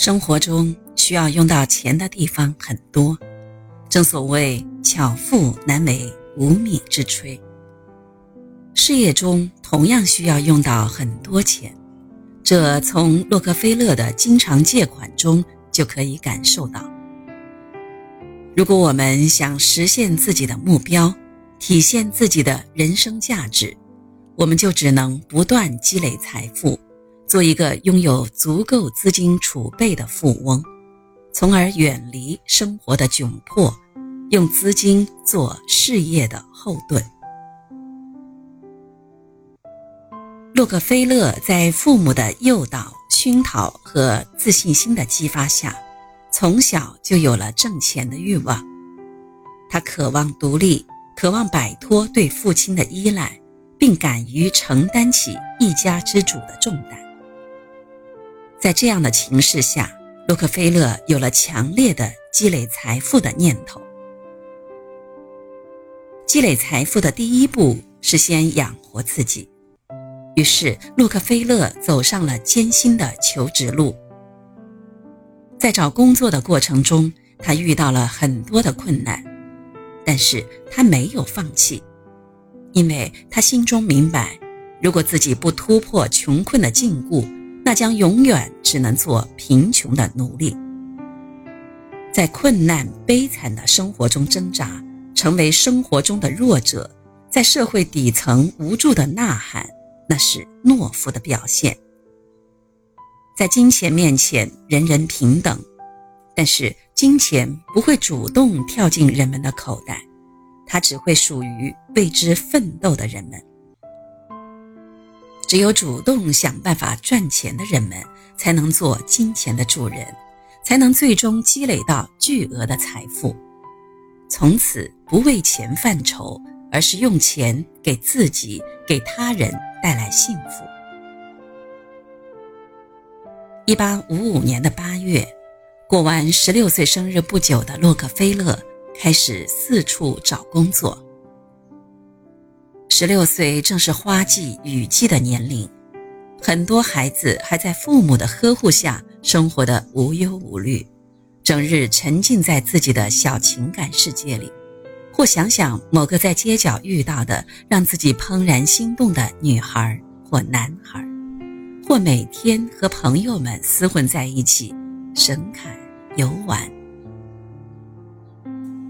生活中需要用到钱的地方很多，正所谓巧妇难为无米之炊。事业中同样需要用到很多钱，这从洛克菲勒的经常借款中就可以感受到。如果我们想实现自己的目标，体现自己的人生价值，我们就只能不断积累财富。做一个拥有足够资金储备的富翁，从而远离生活的窘迫，用资金做事业的后盾。洛克菲勒在父母的诱导、熏陶和自信心的激发下，从小就有了挣钱的欲望。他渴望独立，渴望摆脱对父亲的依赖，并敢于承担起一家之主的重担。在这样的情势下，洛克菲勒有了强烈的积累财富的念头。积累财富的第一步是先养活自己，于是洛克菲勒走上了艰辛的求职路。在找工作的过程中，他遇到了很多的困难，但是他没有放弃，因为他心中明白，如果自己不突破穷困的禁锢。那将永远只能做贫穷的奴隶，在困难悲惨的生活中挣扎，成为生活中的弱者，在社会底层无助的呐喊，那是懦夫的表现。在金钱面前，人人平等，但是金钱不会主动跳进人们的口袋，它只会属于为之奋斗的人们。只有主动想办法赚钱的人们，才能做金钱的主人，才能最终积累到巨额的财富，从此不为钱犯愁，而是用钱给自己、给他人带来幸福。一八五五年的八月，过完十六岁生日不久的洛克菲勒开始四处找工作。十六岁正是花季雨季的年龄，很多孩子还在父母的呵护下生活的无忧无虑，整日沉浸在自己的小情感世界里，或想想某个在街角遇到的让自己怦然心动的女孩或男孩，或每天和朋友们厮混在一起，神侃游玩。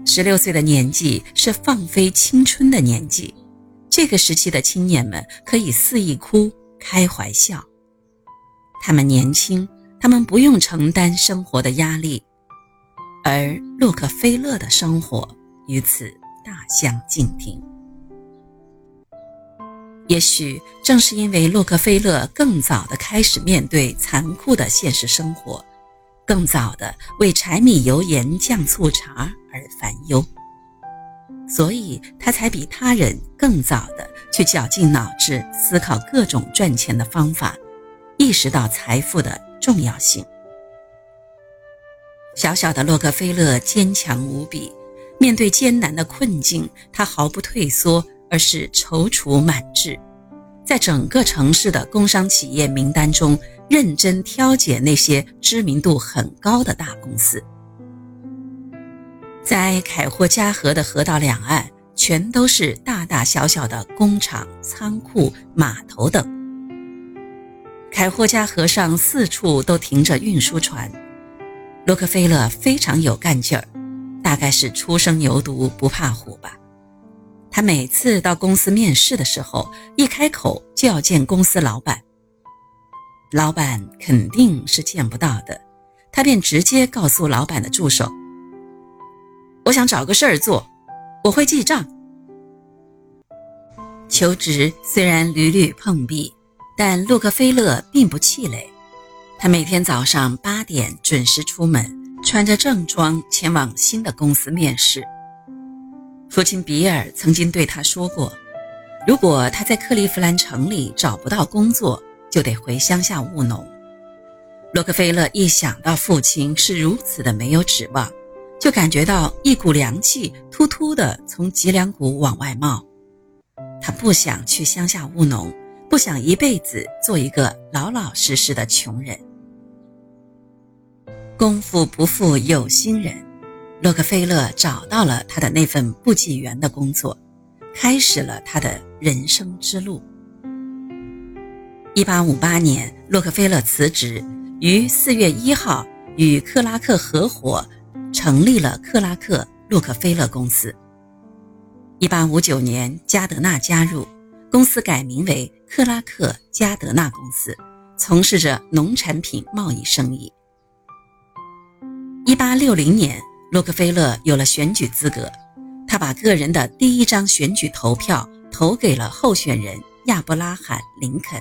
十六岁的年纪是放飞青春的年纪。这个时期的青年们可以肆意哭，开怀笑。他们年轻，他们不用承担生活的压力，而洛克菲勒的生活与此大相径庭。也许正是因为洛克菲勒更早的开始面对残酷的现实生活，更早的为柴米油盐酱醋茶而烦忧。所以他才比他人更早的去绞尽脑汁思考各种赚钱的方法，意识到财富的重要性。小小的洛克菲勒坚强无比，面对艰难的困境，他毫不退缩，而是踌躇满志，在整个城市的工商企业名单中，认真挑拣那些知名度很高的大公司。在凯霍加河的河道两岸，全都是大大小小的工厂、仓库、码头等。凯霍加河上四处都停着运输船。洛克菲勒非常有干劲儿，大概是初生牛犊不怕虎吧。他每次到公司面试的时候，一开口就要见公司老板。老板肯定是见不到的，他便直接告诉老板的助手。我想找个事儿做，我会记账。求职虽然屡屡碰壁，但洛克菲勒并不气馁。他每天早上八点准时出门，穿着正装前往新的公司面试。父亲比尔曾经对他说过，如果他在克利夫兰城里找不到工作，就得回乡下务农。洛克菲勒一想到父亲是如此的没有指望。就感觉到一股凉气突突的从脊梁骨往外冒，他不想去乡下务农，不想一辈子做一个老老实实的穷人。功夫不负有心人，洛克菲勒找到了他的那份部记员的工作，开始了他的人生之路。一八五八年，洛克菲勒辞职，于四月一号与克拉克合伙成立了克拉克洛克菲勒公司。一八五九年，加德纳加入公司，改名为克拉克加德纳公司，从事着农产品贸易生意。一八六零年，洛克菲勒有了选举资格，他把个人的第一张选举投票投给了候选人亚伯拉罕·林肯。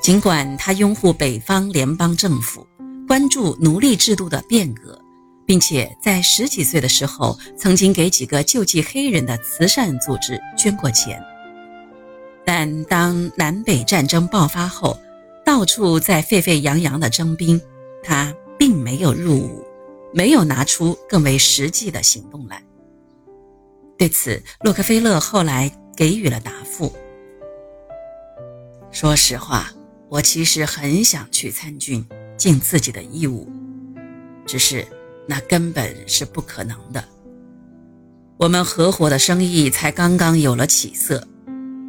尽管他拥护北方联邦政府，关注奴隶制度的变革。并且在十几岁的时候，曾经给几个救济黑人的慈善组织捐过钱。但当南北战争爆发后，到处在沸沸扬扬的征兵，他并没有入伍，没有拿出更为实际的行动来。对此，洛克菲勒后来给予了答复：“说实话，我其实很想去参军，尽自己的义务，只是……”那根本是不可能的。我们合伙的生意才刚刚有了起色，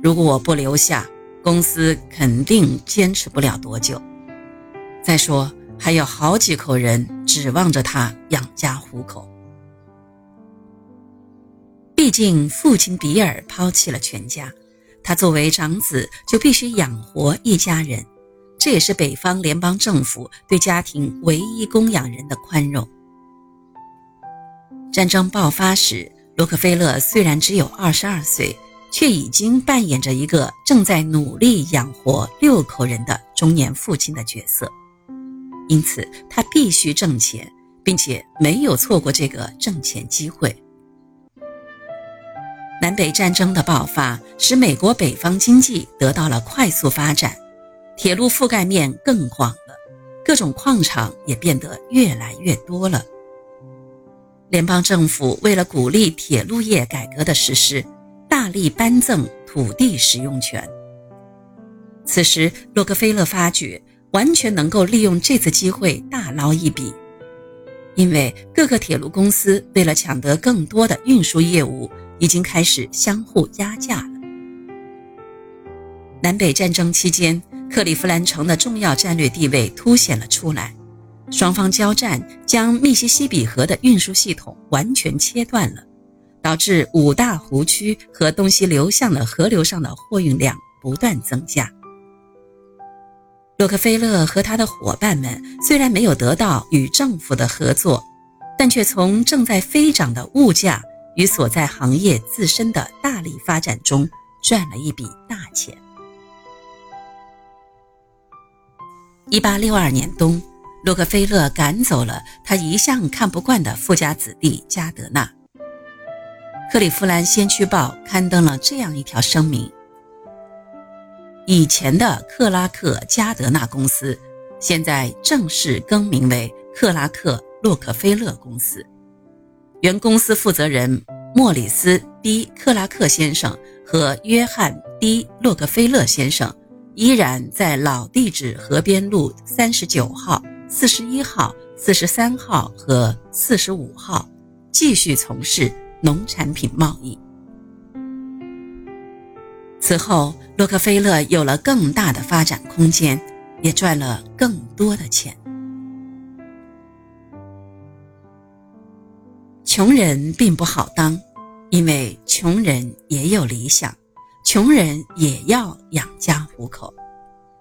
如果我不留下，公司肯定坚持不了多久。再说，还有好几口人指望着他养家糊口。毕竟父亲比尔抛弃了全家，他作为长子就必须养活一家人，这也是北方联邦政府对家庭唯一供养人的宽容。战争爆发时，洛克菲勒虽然只有二十二岁，却已经扮演着一个正在努力养活六口人的中年父亲的角色。因此，他必须挣钱，并且没有错过这个挣钱机会。南北战争的爆发使美国北方经济得到了快速发展，铁路覆盖面更广了，各种矿场也变得越来越多了。联邦政府为了鼓励铁路业改革的实施，大力颁赠土地使用权。此时，洛克菲勒发觉完全能够利用这次机会大捞一笔，因为各个铁路公司为了抢得更多的运输业务，已经开始相互压价了。南北战争期间，克利夫兰城的重要战略地位凸显了出来。双方交战，将密西西比河的运输系统完全切断了，导致五大湖区和东西流向的河流上的货运量不断增加。洛克菲勒和他的伙伴们虽然没有得到与政府的合作，但却从正在飞涨的物价与所在行业自身的大力发展中赚了一笔大钱。一八六二年冬。洛克菲勒赶走了他一向看不惯的富家子弟加德纳。克利夫兰先驱报刊登了这样一条声明：以前的克拉克加德纳公司，现在正式更名为克拉克洛克菲勒公司。原公司负责人莫里斯 ·D· 克拉克先生和约翰 ·D· 洛克菲勒先生依然在老地址河边路三十九号。四十一号、四十三号和四十五号继续从事农产品贸易。此后，洛克菲勒有了更大的发展空间，也赚了更多的钱。穷人并不好当，因为穷人也有理想，穷人也要养家糊口。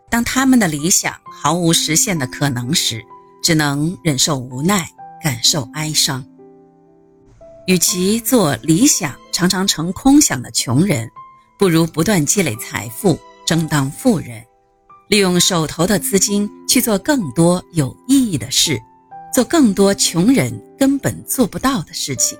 当他们的理想毫无实现的可能时，只能忍受无奈，感受哀伤。与其做理想常常成空想的穷人，不如不断积累财富，争当富人，利用手头的资金去做更多有意义的事，做更多穷人根本做不到的事情。